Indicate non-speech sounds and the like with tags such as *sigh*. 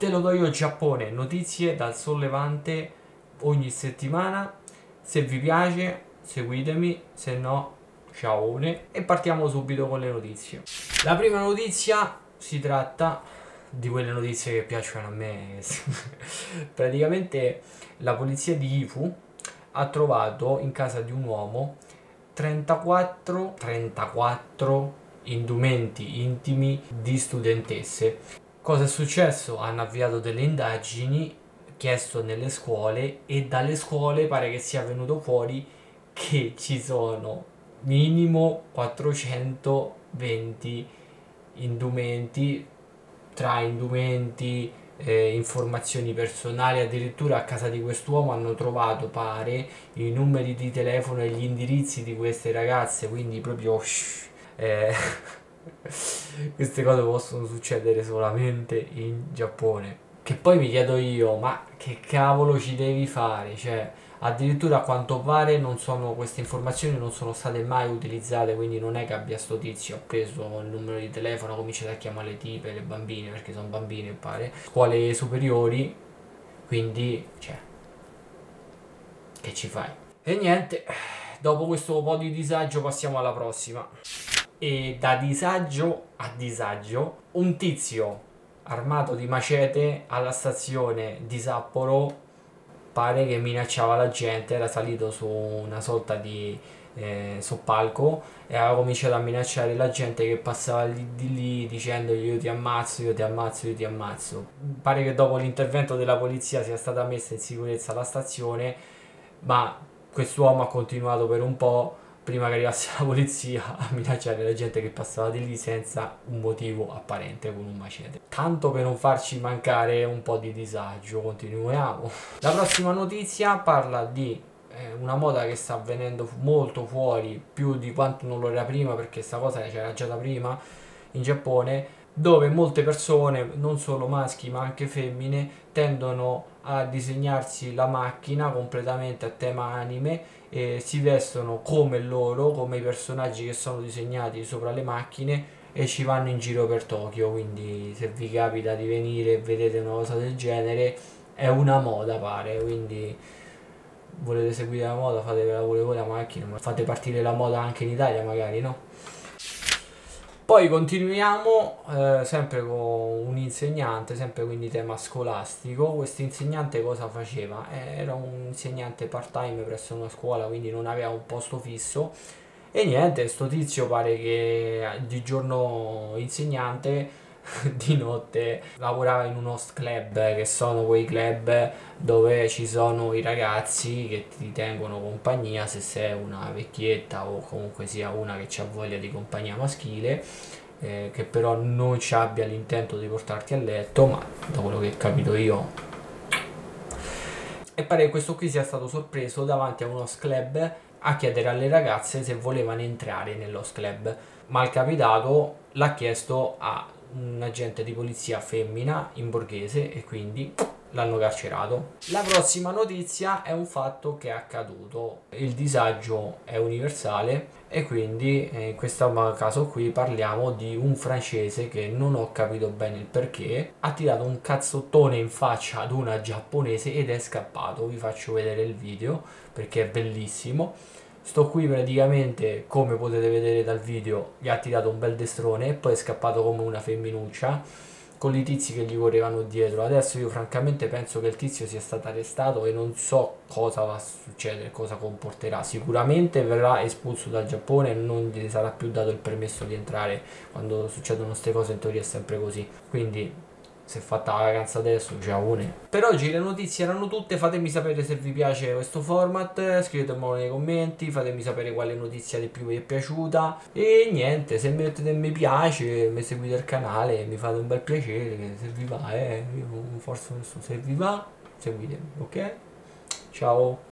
Te lo do io Giappone, notizie dal sollevante ogni settimana. Se vi piace, seguitemi, se no, ciao. E partiamo subito con le notizie. La prima notizia si tratta di quelle notizie che piacciono a me. *laughs* Praticamente la polizia di Ifu ha trovato in casa di un uomo 34, 34 indumenti intimi di studentesse Cosa è successo? Hanno avviato delle indagini, chiesto nelle scuole e dalle scuole pare che sia venuto fuori che ci sono minimo 420 indumenti tra indumenti, eh, informazioni personali, addirittura a casa di quest'uomo hanno trovato, pare, i numeri di telefono e gli indirizzi di queste ragazze, quindi proprio... Eh, *laughs* *laughs* queste cose possono succedere solamente in Giappone. Che poi mi chiedo io, ma che cavolo ci devi fare? Cioè, addirittura a quanto pare sono, queste informazioni non sono state mai utilizzate, quindi non è che abbia sto tizio, ha preso il numero di telefono, ha cominciato a chiamare le tipe, le bambine, perché sono bambine pare, scuole superiori, quindi, cioè, che ci fai? E niente, dopo questo po' di disagio passiamo alla prossima e da disagio a disagio un tizio armato di macete alla stazione di Sapporo pare che minacciava la gente, era salito su una sorta di eh, soppalco e aveva cominciato a minacciare la gente che passava lì, di lì dicendogli io ti ammazzo, io ti ammazzo, io ti ammazzo. Pare che dopo l'intervento della polizia sia stata messa in sicurezza la stazione, ma quest'uomo ha continuato per un po' prima che arrivasse la polizia a minacciare la gente che passava di lì senza un motivo apparente con un macete. Tanto per non farci mancare un po' di disagio, continuiamo. La prossima notizia parla di eh, una moda che sta avvenendo molto fuori, più di quanto non lo era prima, perché questa cosa c'era già da prima in Giappone, dove molte persone, non solo maschi ma anche femmine, tendono a disegnarsi la macchina completamente a tema anime e si vestono come loro, come i personaggi che sono disegnati sopra le macchine e ci vanno in giro per Tokyo. Quindi se vi capita di venire e vedete una cosa del genere è una moda pare, quindi volete seguire la moda, fatevela pure voi la macchina, ma fate partire la moda anche in Italia magari, no? Poi continuiamo eh, sempre con un insegnante, sempre quindi tema scolastico. Questo insegnante cosa faceva? Eh, era un insegnante part time presso una scuola, quindi non aveva un posto fisso. E niente, sto tizio pare che di giorno insegnante *laughs* di notte lavorava in un host club che sono quei club dove ci sono i ragazzi che ti tengono compagnia se sei una vecchietta o comunque sia una che ha voglia di compagnia maschile eh, che però non ci abbia l'intento di portarti a letto ma da quello che ho capito io. E pare che questo qui sia stato sorpreso davanti a uno club a chiedere alle ragazze se volevano entrare nello club. Mal capitato l'ha chiesto a un agente di polizia femmina in borghese e quindi l'hanno carcerato. La prossima notizia è un fatto che è accaduto. Il disagio è universale e quindi eh, in questo caso qui parliamo di un francese che non ho capito bene il perché ha tirato un cazzottone in faccia ad una giapponese ed è scappato. Vi faccio vedere il video perché è bellissimo Sto qui praticamente, come potete vedere dal video, gli ha tirato un bel destrone e poi è scappato come una femminuccia con i tizi che gli correvano dietro. Adesso io francamente penso che il tizio sia stato arrestato e non so cosa va a succedere, cosa comporterà. Sicuramente verrà espulso dal Giappone e non gli sarà più dato il permesso di entrare. Quando succedono queste cose in teoria è sempre così. Quindi si è fatta la vacanza adesso, già une. Per oggi le notizie erano tutte, fatemi sapere se vi piace questo format, scrivetemelo nei commenti, fatemi sapere quale notizia di più vi è piaciuta e niente, se mettete mi piace, mi seguite il canale, mi fate un bel piacere, se vi va, eh, io non so se vi va, seguitemi, ok? Ciao!